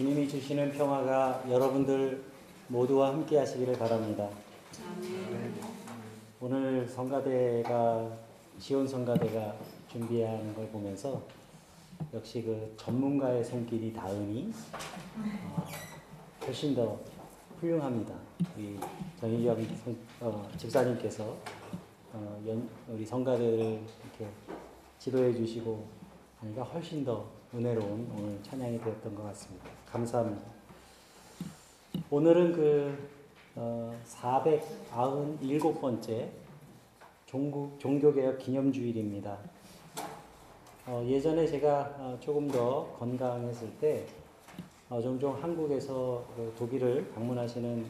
주님이 주시는 평화가 여러분들 모두와 함께 하시기를 바랍니다. 오늘 성가대가 지원 성가대가 준비하는 걸 보면서 역시 그 전문가의 손길이 닿으니 어, 훨씬 더 훌륭합니다. 우리 정희경 어, 집사님께서 어, 연, 우리 성가대를 이렇게 지도해 주시고 하니까 훨씬 더 은혜로운 오늘 찬양이 되었던 것 같습니다. 감사합니다. 오늘은 그 어, 497번째 종국, 종교개혁 기념주일입니다. 어, 예전에 제가 어, 조금 더 건강했을 때 어, 종종 한국에서 그 독일을 방문하시는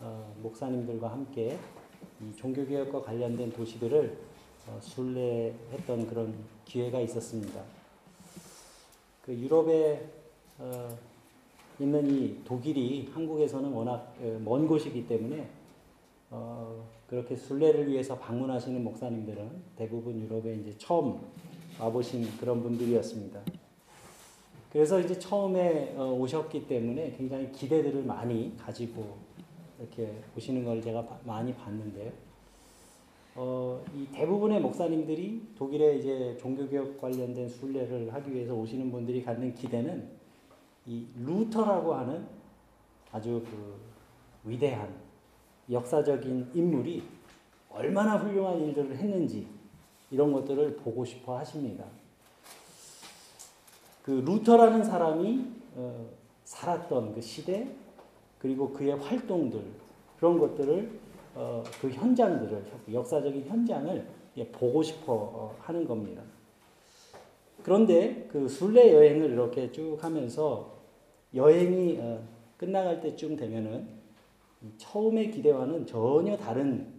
어, 목사님들과 함께 이 종교개혁과 관련된 도시들을 어, 순례했던 그런 기회가 있었습니다. 그 유럽에 어, 있는 이 독일이 한국에서는 워낙 어, 먼 곳이기 때문에 어, 그렇게 순례를 위해서 방문하시는 목사님들은 대부분 유럽에 이제 처음 와보신 그런 분들이었습니다. 그래서 이제 처음에 어, 오셨기 때문에 굉장히 기대들을 많이 가지고 이렇게 오시는 걸 제가 바, 많이 봤는데요. 어, 이 대부분의 목사님들이 독일에 이제 종교개혁 관련된 순례를 하기 위해서 오시는 분들이 갖는 기대는 이 루터라고 하는 아주 그 위대한 역사적인 인물이 얼마나 훌륭한 일들을 했는지 이런 것들을 보고 싶어 하십니다. 그 루터라는 사람이 어, 살았던 그 시대 그리고 그의 활동들 그런 것들을 어, 그 현장들을 역사적인 현장을 보고 싶어 어, 하는 겁니다. 그런데 그 순례 여행을 이렇게 쭉 하면서 여행이 어, 끝나갈 때쯤 되면은 처음의 기대와는 전혀 다른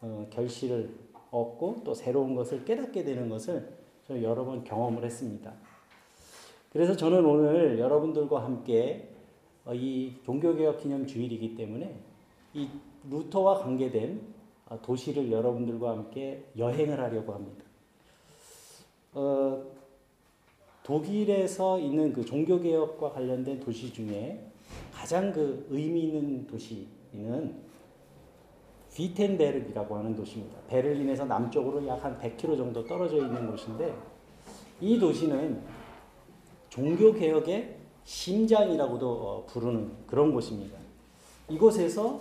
어, 결실을 얻고 또 새로운 것을 깨닫게 되는 것을 저는 여러 번 경험을 했습니다. 그래서 저는 오늘 여러분들과 함께 어, 이 종교개혁 기념 주일이기 때문에 이 루터와 관계된 어, 도시를 여러분들과 함께 여행을 하려고 합니다. 어, 독일에서 있는 그 종교개혁과 관련된 도시 중에 가장 그 의미 있는 도시는 비텐베르기라고 하는 도시입니다. 베를린에서 남쪽으로 약 한 100km 정도 떨어져 있는 곳인데 이 도시는 종교개혁의 심장이라고도 어, 부르는 그런 곳입니다. 이곳에서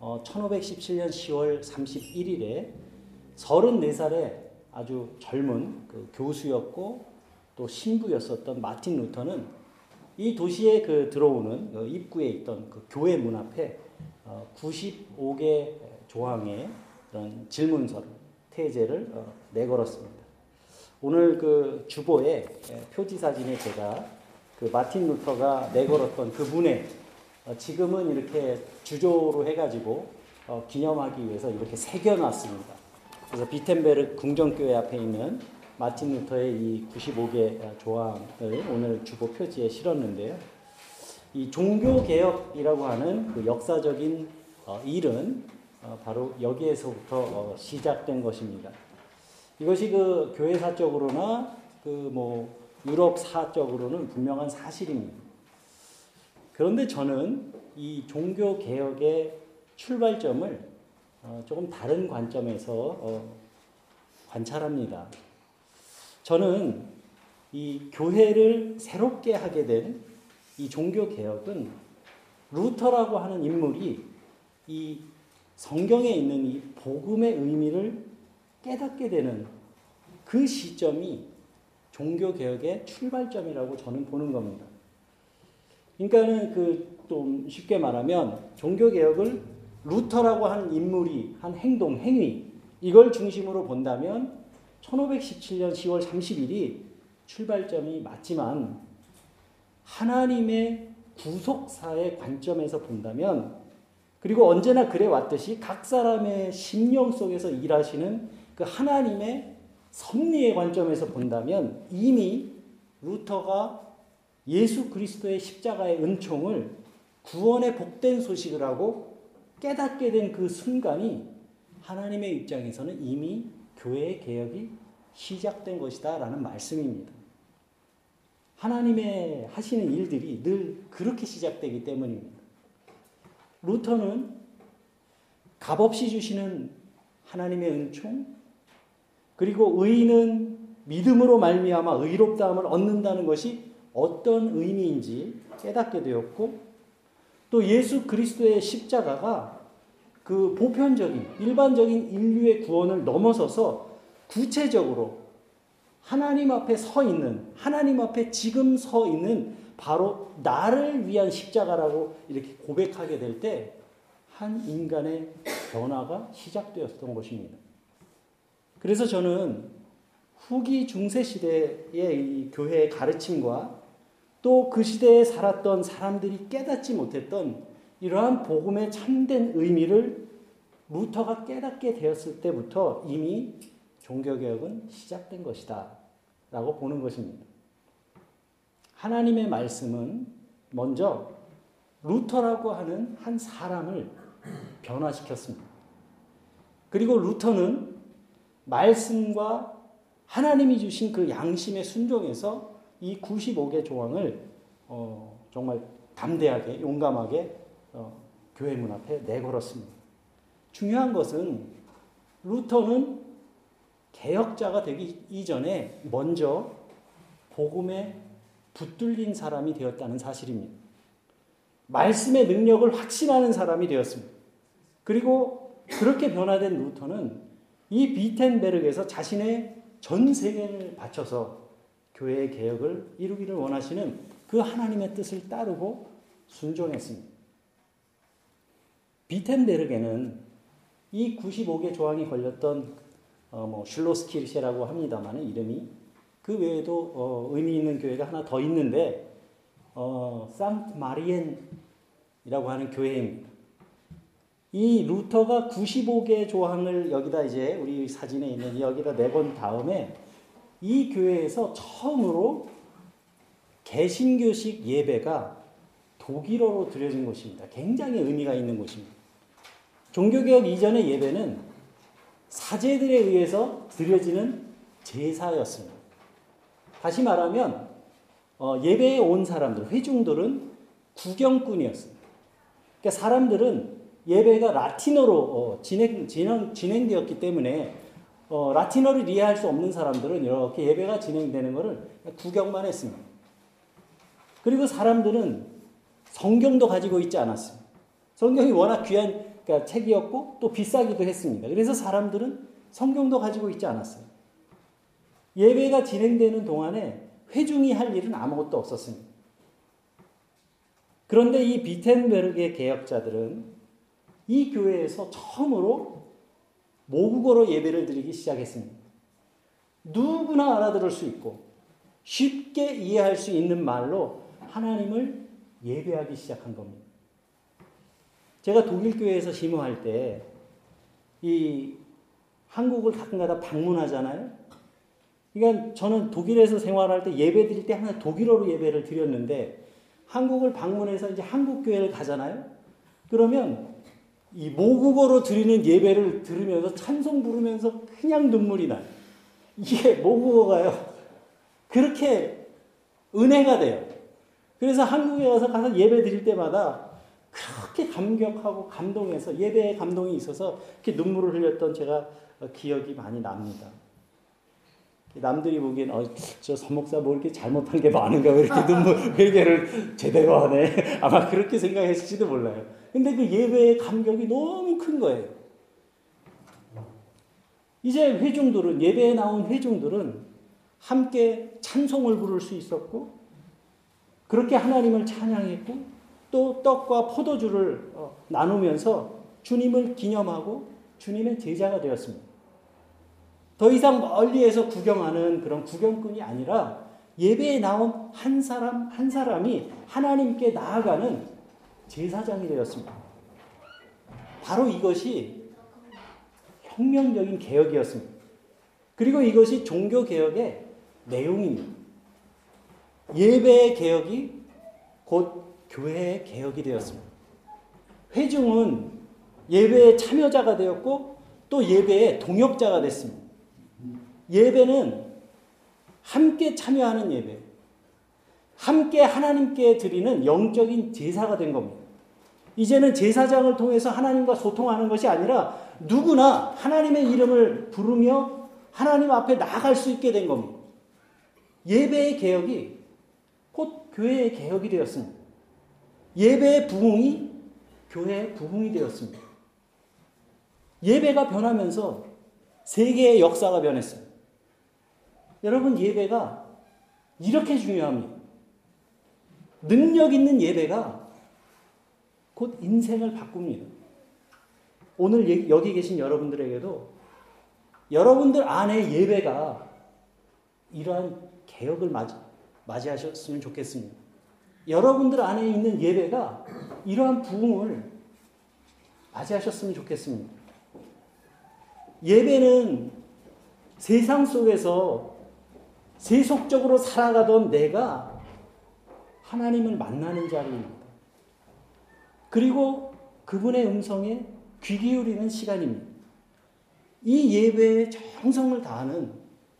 1517년 10월 31일에 34살의 아주 젊은 그 교수였고 또 신부였었던 마틴 루터는 이 도시에 그 들어오는 그 입구에 있던 그 교회 문 앞에 95개 어, 조항의 그런 질문서를 태제를 어, 내걸었습니다. 오늘 그 주보에 예, 표지 사진에 제가 그 마틴 루터가 내걸었던 그 문에 어, 지금은 이렇게 주조로 해가지고 기념하기 위해서 이렇게 새겨놨습니다. 그래서 비텐베르 궁정교회 앞에 있는 마틴 루터의 이 95개 조항을 오늘 주보 표지에 실었는데요. 이 종교개혁이라고 하는 그 역사적인 어, 일은 어, 바로 여기에서부터 어, 시작된 것입니다. 이것이 그 교회사적으로나 그 뭐 유럽사적으로는 분명한 사실입니다. 그런데 저는 이 종교 개혁의 출발점을 어, 조금 다른 관점에서 어, 관찰합니다. 저는 이 교회를 새롭게 하게 된 이 종교 개혁은 루터라고 하는 인물이 이 성경에 있는 이 복음의 의미를 깨닫게 되는 그 시점이 종교 개혁의 출발점이라고 저는 보는 겁니다. 그러니까는 그 좀 쉽게 말하면 종교 개혁을 루터라고 하는 인물이 한 행동, 행위 이걸 중심으로 본다면 1517년 10월 30일이 출발점이 맞지만 하나님의 구속사의 관점에서 본다면 그리고 언제나 그래 왔듯이 각 사람의 심령 속에서 일하시는 그 하나님의 섭리의 관점에서 본다면 이미 루터가 예수 그리스도의 십자가의 은총을 구원의 복된 소식을 하고 깨닫게 된 그 순간이 하나님의 입장에서는 이미 교회의 개혁이 시작된 것이다 라는 말씀입니다. 하나님의 하시는 일들이 늘 그렇게 시작되기 때문입니다. 루터는 값없이 주시는 하나님의 은총 그리고 의인은 믿음으로 말미암아 의롭다함을 얻는다는 것이 어떤 의미인지 깨닫게 되었고 또 예수 그리스도의 십자가가 그 보편적인 일반적인 인류의 구원을 넘어서서 구체적으로 하나님 앞에 서 있는 하나님 앞에 지금 서 있는 바로 나를 위한 십자가라고 이렇게 고백하게 될 때 한 인간의 변화가 시작되었던 것입니다. 그래서 저는 후기 중세 시대의 이 교회의 가르침과 또 그 시대에 살았던 사람들이 깨닫지 못했던 이러한 복음의 참된 의미를 루터가 깨닫게 되었을 때부터 이미 종교개혁은 시작된 것이다. 라고 보는 것입니다. 하나님의 말씀은 먼저 루터라고 하는 한 사람을 변화시켰습니다. 그리고 루터는 말씀과 하나님이 주신 그 양심의 순종에서 이 95개 조항을 어, 정말 담대하게 용감하게 어, 교회 문 앞에 내걸었습니다. 중요한 것은 루터는 개혁자가 되기 이전에 먼저 복음에 붙들린 사람이 되었다는 사실입니다. 말씀의 능력을 확신하는 사람이 되었습니다. 그리고 그렇게 변화된 루터는 이 비텐베르그에서 자신의 전 세계를 바쳐서 교회의 개혁을 이루기를 원하시는 그 하나님의 뜻을 따르고 순종했습니다. 비텐베르게는 이 95개 조항이 걸렸던 어, 뭐 슐로스키르시라고 합니다만 이름이 그 외에도 어, 의미 있는 교회가 하나 더 있는데 어, 상트 마리엔이라고 하는 교회입니다. 이 루터가 95개 조항을 여기다 이제 우리 사진에 있는 여기다 내본 다음에 이 교회에서 처음으로 개신교식 예배가 독일어로 드려진 것입니다. 굉장히 의미가 있는 것입니다. 종교개혁 이전의 예배는 사제들에 의해서 드려지는 제사였습니다. 다시 말하면 어, 예배에 온 사람들, 회중들은 구경꾼이었습니다. 그러니까 사람들은 예배가 라틴어로 어, 진행, 진행, 진행되었기 때문에 어, 라틴어를 이해할 수 없는 사람들은 이렇게 예배가 진행되는 것을 구경만 했습니다. 그리고 사람들은 성경도 가지고 있지 않았습니다. 성경이 워낙 귀한 그러니까 책이었고 또 비싸기도 했습니다. 그래서 사람들은 성경도 가지고 있지 않았어요. 예배가 진행되는 동안에 회중이 할 일은 아무것도 없었습니다. 그런데 이 비텐베르의 개혁자들은 이 교회에서 처음으로 모국어로 예배를 드리기 시작했습니다. 누구나 알아들을 수 있고 쉽게 이해할 수 있는 말로 하나님을 예배하기 시작한 겁니다. 제가 독일 교회에서 심호할 때 이 한국을 가끔가다 방문하잖아요. 그러니까 저는 독일에서 생활할 때 예배 드릴 때 항상 독일어로 예배를 드렸는데 한국을 방문해서 이제 한국 교회를 가잖아요. 그러면 이 모국어로 드리는 예배를 들으면서 찬송 부르면서 그냥 눈물이 나요. 이게 모국어가요. 그렇게 은혜가 돼요. 그래서 한국에 와서 가서 예배 드릴 때마다 그렇게 감격하고 감동해서 예배에 감동이 있어서 이렇게 눈물을 흘렸던 제가 기억이 많이 납니다. 남들이 보기엔 어, 저 서목사 뭐 이렇게 잘못한 게 많은가 왜 이렇게 눈물 회개를 제대로 하네 아마 그렇게 생각했을지도 몰라요. 근데 그 예배의 감격이 너무 큰 거예요. 이제 회중들은 예배에 나온 회중들은 함께 찬송을 부를 수 있었고 그렇게 하나님을 찬양했고 또 떡과 포도주를 어, 나누면서 주님을 기념하고 주님의 제자가 되었습니다. 더 이상 멀리에서 구경하는 그런 구경꾼이 아니라 예배에 나온 한 사람 한 사람이 하나님께 나아가는 제사장이 되었습니다. 바로 이것이 혁명적인 개혁이었습니다. 그리고 이것이 종교 개혁의 내용입니다. 예배의 개혁이 곧 교회의 개혁이 되었습니다. 회중은 예배의 참여자가 되었고 또 예배의 동역자가 됐습니다. 예배는 함께 참여하는 예배. 함께 하나님께 드리는 영적인 제사가 된 겁니다. 이제는 제사장을 통해서 하나님과 소통하는 것이 아니라 누구나 하나님의 이름을 부르며 하나님 앞에 나아갈 수 있게 된 겁니다. 예배의 개혁이 곧 교회의 개혁이 되었습니다. 예배의 부흥이 교회의 부흥이 되었습니다. 예배가 변하면서 세계의 역사가 변했어요. 여러분, 예배가 이렇게 중요합니다. 능력 있는 예배가 곧 인생을 바꿉니다. 오늘 여기 계신 여러분들에게도 여러분들 안에 예배가 이러한 개혁을 맞이, 맞이하셨으면 좋겠습니다. 여러분들 안에 있는 예배가 이러한 부흥을 맞이하셨으면 좋겠습니다. 예배는 세상 속에서 세속적으로 살아가던 내가 하나님을 만나는 자리입니다. 그리고 그분의 음성에 귀 기울이는 시간입니다. 이 예배에 정성을 다하는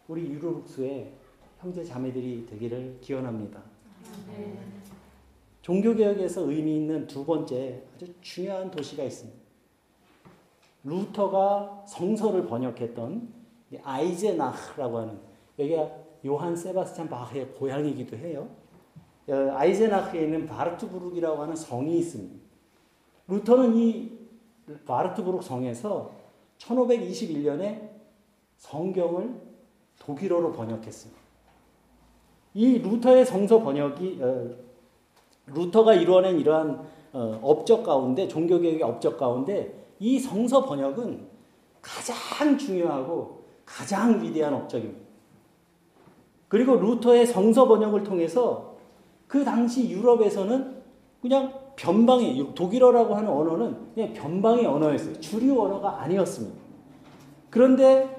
우리 유로룩스의 형제 자매들이 되기를 기원합니다. 종교개혁에서 의미 있는 두 번째 아주 중요한 도시가 있습니다. 루터가 성서를 번역했던 아이제나흐라고 하는 여기가 요한 세바스찬 바흐의 고향이기도 해요. 어, 아이제나흐에 있는 바르트부르크라고 하는 성이 있습니다. 루터는 이 바르트부르크 성에서 1521년에 성경을 독일어로 번역했습니다. 이 루터의 성서 번역이 어, 루터가 이루어낸 이러한 어, 업적 가운데 종교개혁의 업적 가운데 이 성서 번역은 가장 중요하고 가장 위대한 업적입니다. 그리고 루터의 성서 번역을 통해서 그 당시 유럽에서는 그냥 변방의 독일어라고 하는 언어는 그냥 변방의 언어였어요. 주류 언어가 아니었습니다. 그런데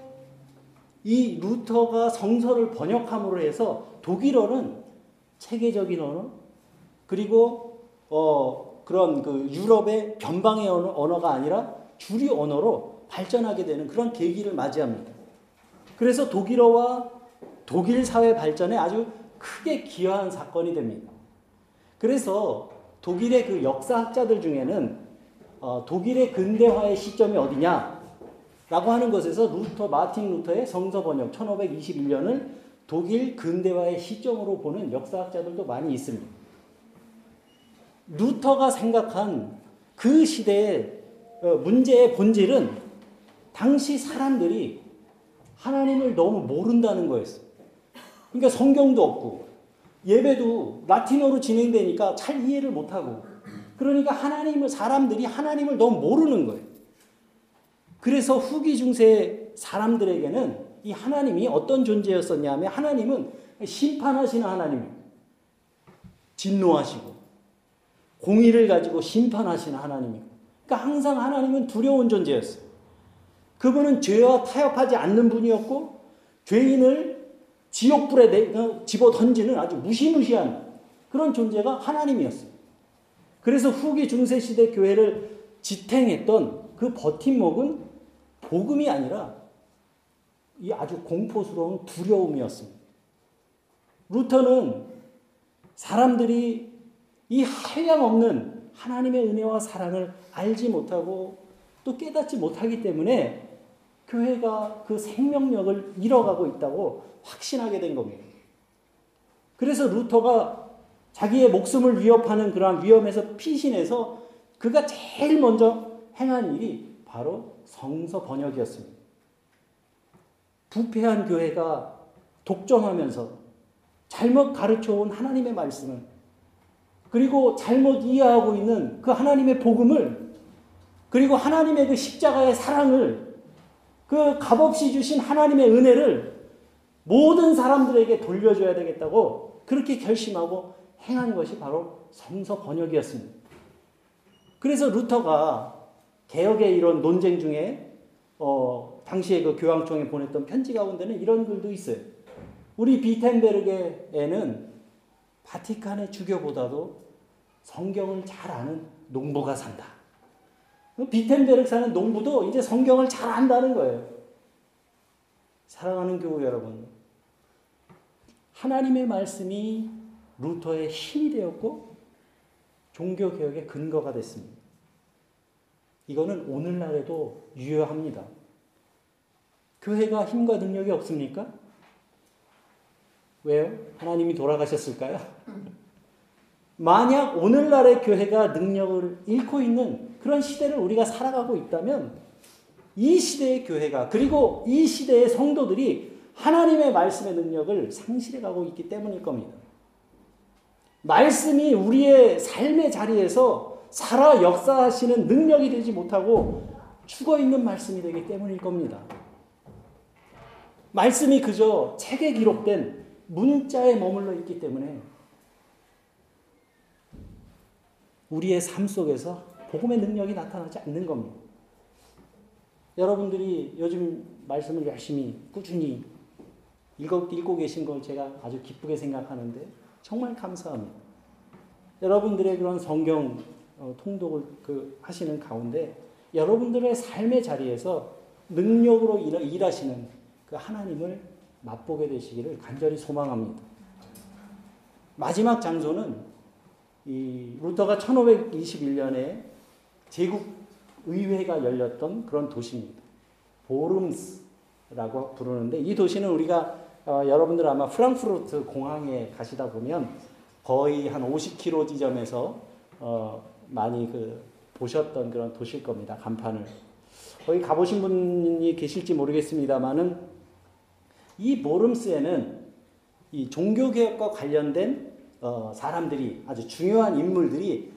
이 루터가 성서를 번역함으로 해서 독일어는 체계적인 언어 그리고 어 그런 그 유럽의 변방의 언어, 가 아니라 주류 언어로 발전하게 되는 그런 계기를 맞이합니다. 그래서 독일어와 독일 사회 발전에 아주 크게 기여한 사건이 됩니다. 그래서 독일의 그 역사학자들 중에는 어, 독일의 근대화의 시점이 어디냐? 라고 하는 것에서 루터, 마틴 루터의 성서 번역 1521년을 독일 근대화의 시점으로 보는 역사학자들도 많이 있습니다. 루터가 생각한 그 시대의 어, 문제의 본질은 당시 사람들이 하나님을 너무 모른다는 거였어요. 그러니까 성경도 없고 예배도 라틴어로 진행되니까 잘 이해를 못하고 그러니까 하나님을 사람들이 하나님을 너무 모르는 거예요. 그래서 후기 중세 사람들에게는 이 하나님이 어떤 존재였었냐면 하나님은 심판하시는 하나님이에요. 진노하시고 공의를 가지고 심판하시는 하나님이고. 그러니까 항상 하나님은 두려운 존재였어요. 그분은 죄와 타협하지 않는 분이었고 죄인을 지옥불에 어, 집어 던지는 아주 무시무시한 그런 존재가 하나님이었어요. 그래서 후기 중세 시대 교회를 지탱했던 그 버팀목은 복음이 아니라 이 아주 공포스러운 두려움이었습니다. 루터는 사람들이 이 한량없는 하나님의 은혜와 사랑을 알지 못하고 또 깨닫지 못하기 때문에 교회가 그 생명력을 잃어가고 있다고 확신하게 된 겁니다. 그래서 루터가 자기의 목숨을 위협하는 그러한 위험에서 피신해서 그가 제일 먼저 행한 일이 바로 성서 번역이었습니다. 부패한 교회가 독점하면서 잘못 가르쳐 온 하나님의 말씀을 그리고 잘못 이해하고 있는 그 하나님의 복음을 그리고 하나님의 그 십자가의 사랑을 그 값없이 주신 하나님의 은혜를 모든 사람들에게 돌려줘야 되겠다고 그렇게 결심하고 행한 것이 바로 성서 번역이었습니다. 그래서 루터가 개혁의 이런 논쟁 중에 어, 당시에 그 교황청에 보냈던 편지 가운데는 이런 글도 있어요. 우리 비텐베르게에는 바티칸의 주교보다도 성경을 잘 아는 농부가 산다. 비텐베르크 사는 농부도 이제 성경을 잘 안다는 거예요. 사랑하는 교우 여러분. 하나님의 말씀이 루터의 힘이 되었고 종교 개혁의 근거가 됐습니다. 이거는 오늘날에도 유효합니다. 교회가 힘과 능력이 없습니까? 왜요? 하나님이 돌아가셨을까요? 만약 오늘날의 교회가 능력을 잃고 있는 그런 시대를 우리가 살아가고 있다면 이 시대의 교회가 그리고 이 시대의 성도들이 하나님의 말씀의 능력을 상실해 가고 있기 때문일 겁니다. 말씀이 우리의 삶의 자리에서 살아 역사하시는 능력이 되지 못하고 죽어 있는 말씀이 되기 때문일 겁니다. 말씀이 그저 책에 기록된 문자에 머물러 있기 때문에 우리의 삶 속에서 복음의 능력이 나타나지 않는 겁니다. 여러분들이 요즘 말씀을 열심히 꾸준히 읽고, 읽고 계신 걸 제가 아주 기쁘게 생각하는데 정말 감사합니다. 여러분들의 그런 성경 어, 통독을 그 하시는 가운데 여러분들의 삶의 자리에서 능력으로 일 하시는 그 하나님을 맛보게 되시기를 간절히 소망합니다. 마지막 장소는 이 루터가 1521년에 제국 의회가 열렸던 그런 도시입니다. 보름스라고 부르는데 이 도시는 우리가 어, 여러분들 아마 프랑크푸르트 공항에 가시다 보면 거의 한 50km 지점에서 어, 많이 그 보셨던 그런 도시일 겁니다. 간판을. 거기 가보신 분이 계실지 모르겠습니다만은 이 보름스에는 이 종교개혁과 관련된 어, 사람들이 아주 중요한 인물들이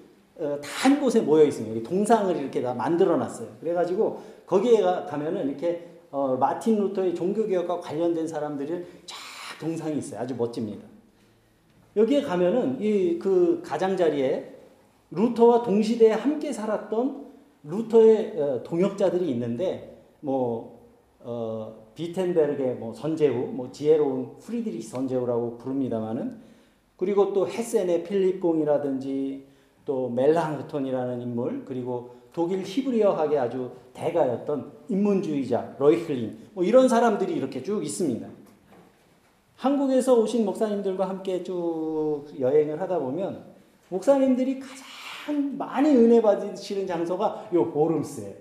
한 곳에 모여 있습니다. 동상을 이렇게 다 만들어 놨어요. 그래가지고 거기에 가면은 이렇게 어, 마틴 루터의 종교개혁과 관련된 사람들이 쫙 동상이 있어요. 아주 멋집니다. 여기에 가면은 이 그 가장자리에 루터와 동시대에 함께 살았던 루터의 어, 동역자들이 있는데 뭐 어, 비텐베르의 뭐 선제후, 뭐 지혜로운 프리드리히 선제후라고 부릅니다만은 그리고 또 헤센의 필립공이라든지 또 멜랑흐톤이라는 인물 그리고 독일 히브리어학의 아주 대가였던 인문주의자 로이클린 뭐 이런 사람들이 이렇게 쭉 있습니다. 한국에서 오신 목사님들과 함께 쭉 여행을 하다 보면 목사님들이 가장 많이 은혜 받으시는 장소가 요 보름스예요.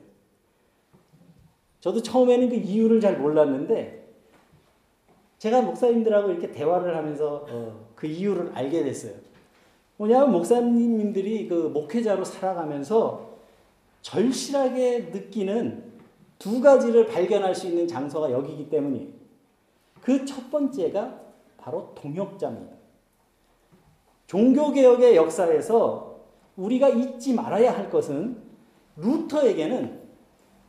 저도 처음에는 그 이유를 잘 몰랐는데 제가 목사님들하고 이렇게 대화를 하면서 어, 그 이유를 알게 됐어요. 뭐냐면 목사님들이 그 목회자로 살아가면서 절실하게 느끼는 두 가지를 발견할 수 있는 장소가 여기기 때문이에요. 그 첫 번째가 바로 동역자입니다. 종교개혁의 역사에서 우리가 잊지 말아야 할 것은 루터에게는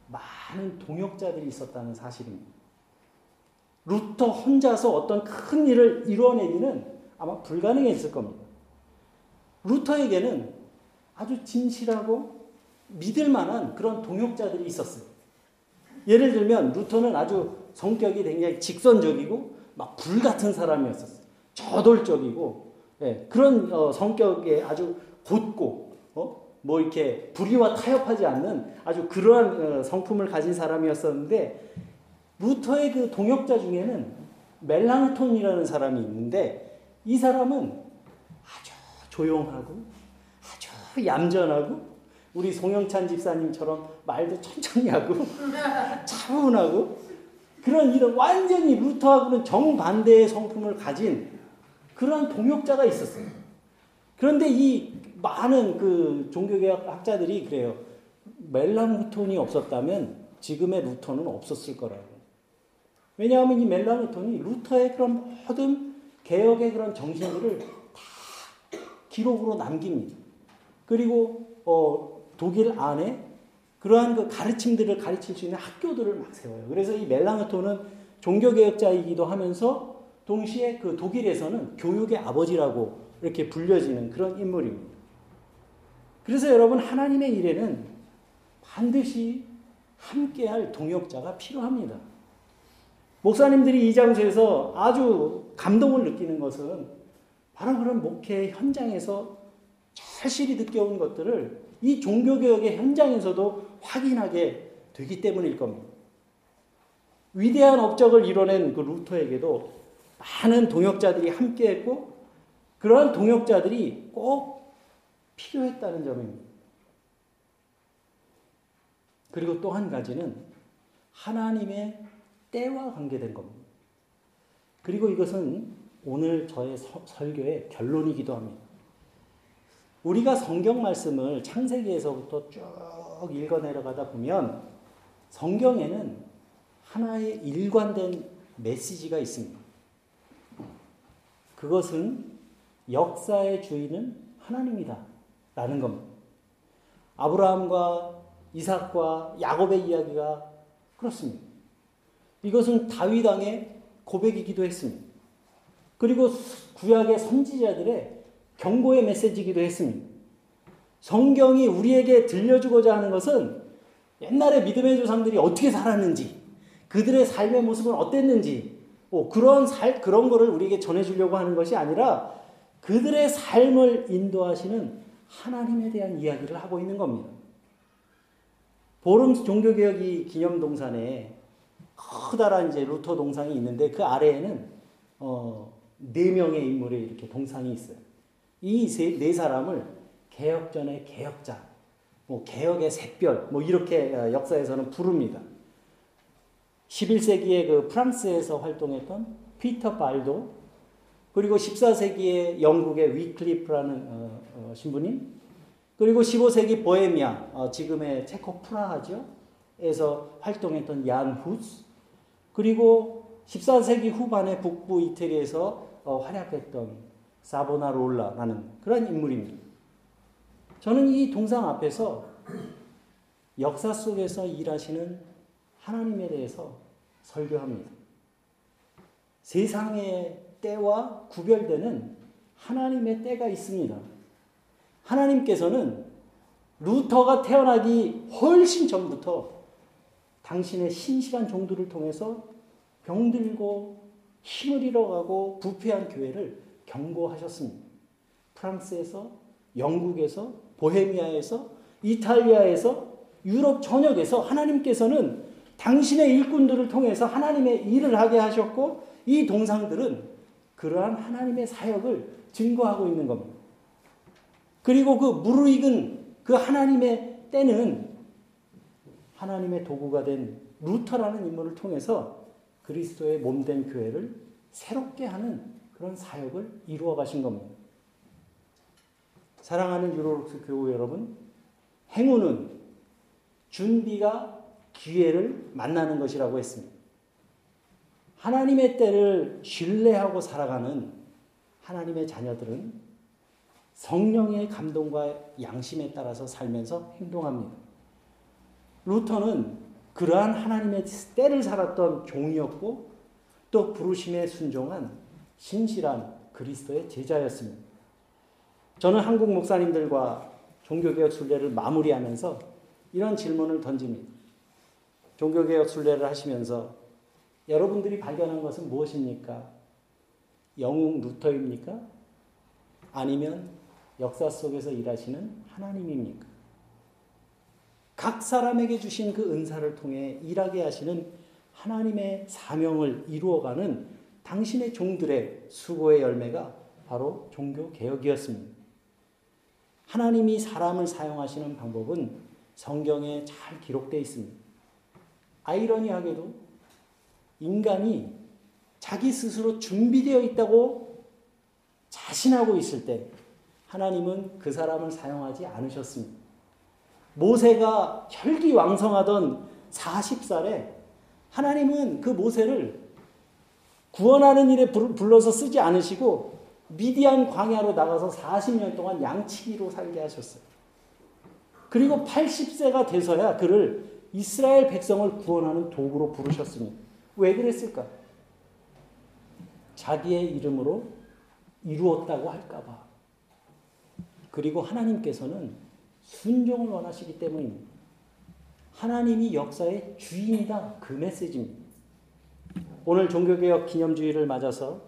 많은 동역자들이 있었다는 사실입니다. 루터 혼자서 어떤 큰 일을 이루어내기는 아마 불가능했을 겁니다. 루터에게는 아주 진실하고 믿을 만한 그런 동역자들이 있었어요. 예를 들면 루터는 아주 성격이 굉장히 직선적이고 막 불 같은 사람이었었어요. 저돌적이고 예, 그런 어, 성격에 아주 곧고 어? 뭐 이렇게 불의와 타협하지 않는 아주 그러한 어, 성품을 가진 사람이었었는데 루터의 그 동역자 중에는 멜랑톤이라는 사람이 있는데 이 사람은 조용하고 아주 얌전하고 우리 송영찬 집사님처럼 말도 천천히 하고 차분하고 그런 이런 완전히 루터하고는 정반대의 성품을 가진 그런 동역자가 있었어요. 그런데 이 많은 그 종교개혁 학자들이 그래요. 멜랑후톤이 없었다면 지금의 루터는 없었을 거라고. 왜냐하면 이 멜랑후톤이 루터의 그런 모든 개혁의 그런 정신들을 다 기록으로 남깁니다. 그리고 어, 독일 안에 그러한 그 가르침들을 가르칠 수 있는 학교들을 막 세워요. 그래서 이 멜랑흐톤은 종교개혁자이기도 하면서 동시에 그 독일에서는 교육의 아버지라고 이렇게 불려지는 그런 인물입니다. 그래서 여러분 하나님의 일에는 반드시 함께할 동역자가 필요합니다. 목사님들이 이 장소에서 아주 감동을 느끼는 것은 바로 그런 목회 현장에서 절실히 느껴온 것들을 이 종교개혁의 현장에서도 확인하게 되기 때문일 겁니다. 위대한 업적을 이뤄낸 그 루터에게도 많은 동역자들이 함께 했고 그러한 동역자들이 꼭 필요했다는 점입니다. 그리고 또 한 가지는 하나님의 때와 관계된 겁니다. 그리고 이것은 오늘 저의 서, 설교의 결론이기도 합니다. 우리가 성경 말씀을 창세기에서부터 쭉 읽어 내려가다 보면 성경에는 하나의 일관된 메시지가 있습니다. 그것은 역사의 주인은 하나님이다. 라는 겁니다. 아브라함과 이삭과 야곱의 이야기가 그렇습니다. 이것은 다윗 왕의 고백이기도 했습니다. 그리고 구약의 선지자들의 경고의 메시지이기도 했습니다. 성경이 우리에게 들려주고자 하는 것은 옛날에 믿음의 조상들이 어떻게 살았는지, 그들의 삶의 모습은 어땠는지, 뭐 그런 살, 그런 거를 우리에게 전해주려고 하는 것이 아니라 그들의 삶을 인도하시는 하나님에 대한 이야기를 하고 있는 겁니다. 보름 종교개혁이 기념동산에 커다란 이제 루터 동상이 있는데 그 아래에는 어, 네 명의 인물의 이렇게 동상이 있어요. 이 네 사람을 개혁전의 개혁자, 뭐 개혁의 샛별, 뭐 이렇게 어, 역사에서는 부릅니다. 11세기에 그 프랑스에서 활동했던 피터 발도, 그리고 14세기에 영국의 위클리프라는 어, 어, 신부님, 그리고 15세기 보헤미아, 어, 지금의 체코 프라하죠. 에서 활동했던 얀 후스, 그리고 14세기 후반에 북부 이태리에서 어, 활약했던 사보나롤라라는 그런 인물입니다. 저는 이 동상 앞에서 역사 속에서 일하시는 하나님에 대해서 설교합니다. 세상의 때와 구별되는 하나님의 때가 있습니다. 하나님께서는 루터가 태어나기 훨씬 전부터 당신의 신실한 종들을 통해서 병들고 힘을 잃어가고 부패한 교회를 경고하셨습니다. 프랑스에서, 영국에서, 보헤미아에서, 이탈리아에서, 유럽 전역에서 하나님께서는 당신의 일꾼들을 통해서 하나님의 일을 하게 하셨고 이 동상들은 그러한 하나님의 사역을 증거하고 있는 겁니다. 그리고 그 무르익은 그 하나님의 때는 하나님의 도구가 된 루터라는 인물을 통해서 그리스도의 몸된 교회를 새롭게 하는 그런 사역을 이루어 가신 겁니다. 사랑하는 유로룩스 교우 여러분, 행운은 준비가 기회를 만나는 것이라고 했습니다. 하나님의 때를 신뢰하고 살아가는 하나님의 자녀들은 성령의 감동과 양심에 따라서 살면서 행동합니다. 루터는 그러한 하나님의 때를 살았던 종이었고 또 부르심에 순종한 신실한 그리스도의 제자였습니다. 저는 한국 목사님들과 종교개혁 순례를 마무리하면서 이런 질문을 던집니다. 종교개혁 순례를 하시면서 여러분들이 발견한 것은 무엇입니까? 영웅 루터입니까? 아니면 역사 속에서 일하시는 하나님입니까? 각 사람에게 주신 그 은사를 통해 일하게 하시는 하나님의 사명을 이루어가는 당신의 종들의 수고의 열매가 바로 종교 개혁이었습니다. 하나님이 사람을 사용하시는 방법은 성경에 잘 기록되어 있습니다. 아이러니하게도 인간이 자기 스스로 준비되어 있다고 자신하고 있을 때 하나님은 그 사람을 사용하지 않으셨습니다. 모세가 혈기왕성하던 40살에 하나님은 그 모세를 구원하는 일에 불러서 쓰지 않으시고 미디안 광야로 나가서 40년 동안 양치기로 살게 하셨어요. 그리고 80세가 돼서야 그를 이스라엘 백성을 구원하는 도구로 부르셨습니다. 왜 그랬을까? 자기의 이름으로 이루었다고 할까봐. 그리고 하나님께서는 순종을 원하시기 때문입니다. 하나님이 역사의 주인이다. 그 메시지입니다. 오늘 종교개혁 기념주의를 맞아서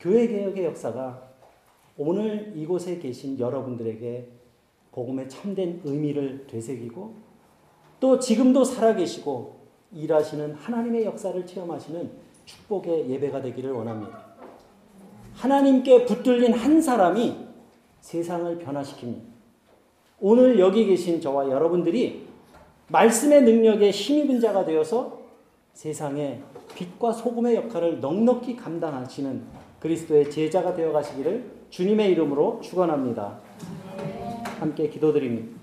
교회개혁의 역사가 오늘 이곳에 계신 여러분들에게 복음의 참된 의미를 되새기고 또 지금도 살아계시고 일하시는 하나님의 역사를 체험하시는 축복의 예배가 되기를 원합니다. 하나님께 붙들린 한 사람이 세상을 변화시킵니다. 오늘 여기 계신 저와 여러분들이 말씀의 능력에 힘입은 자가 되어서 세상에 빛과 소금의 역할을 넉넉히 감당하시는 그리스도의 제자가 되어 가시기를 주님의 이름으로 축원합니다. 함께 기도드립니다.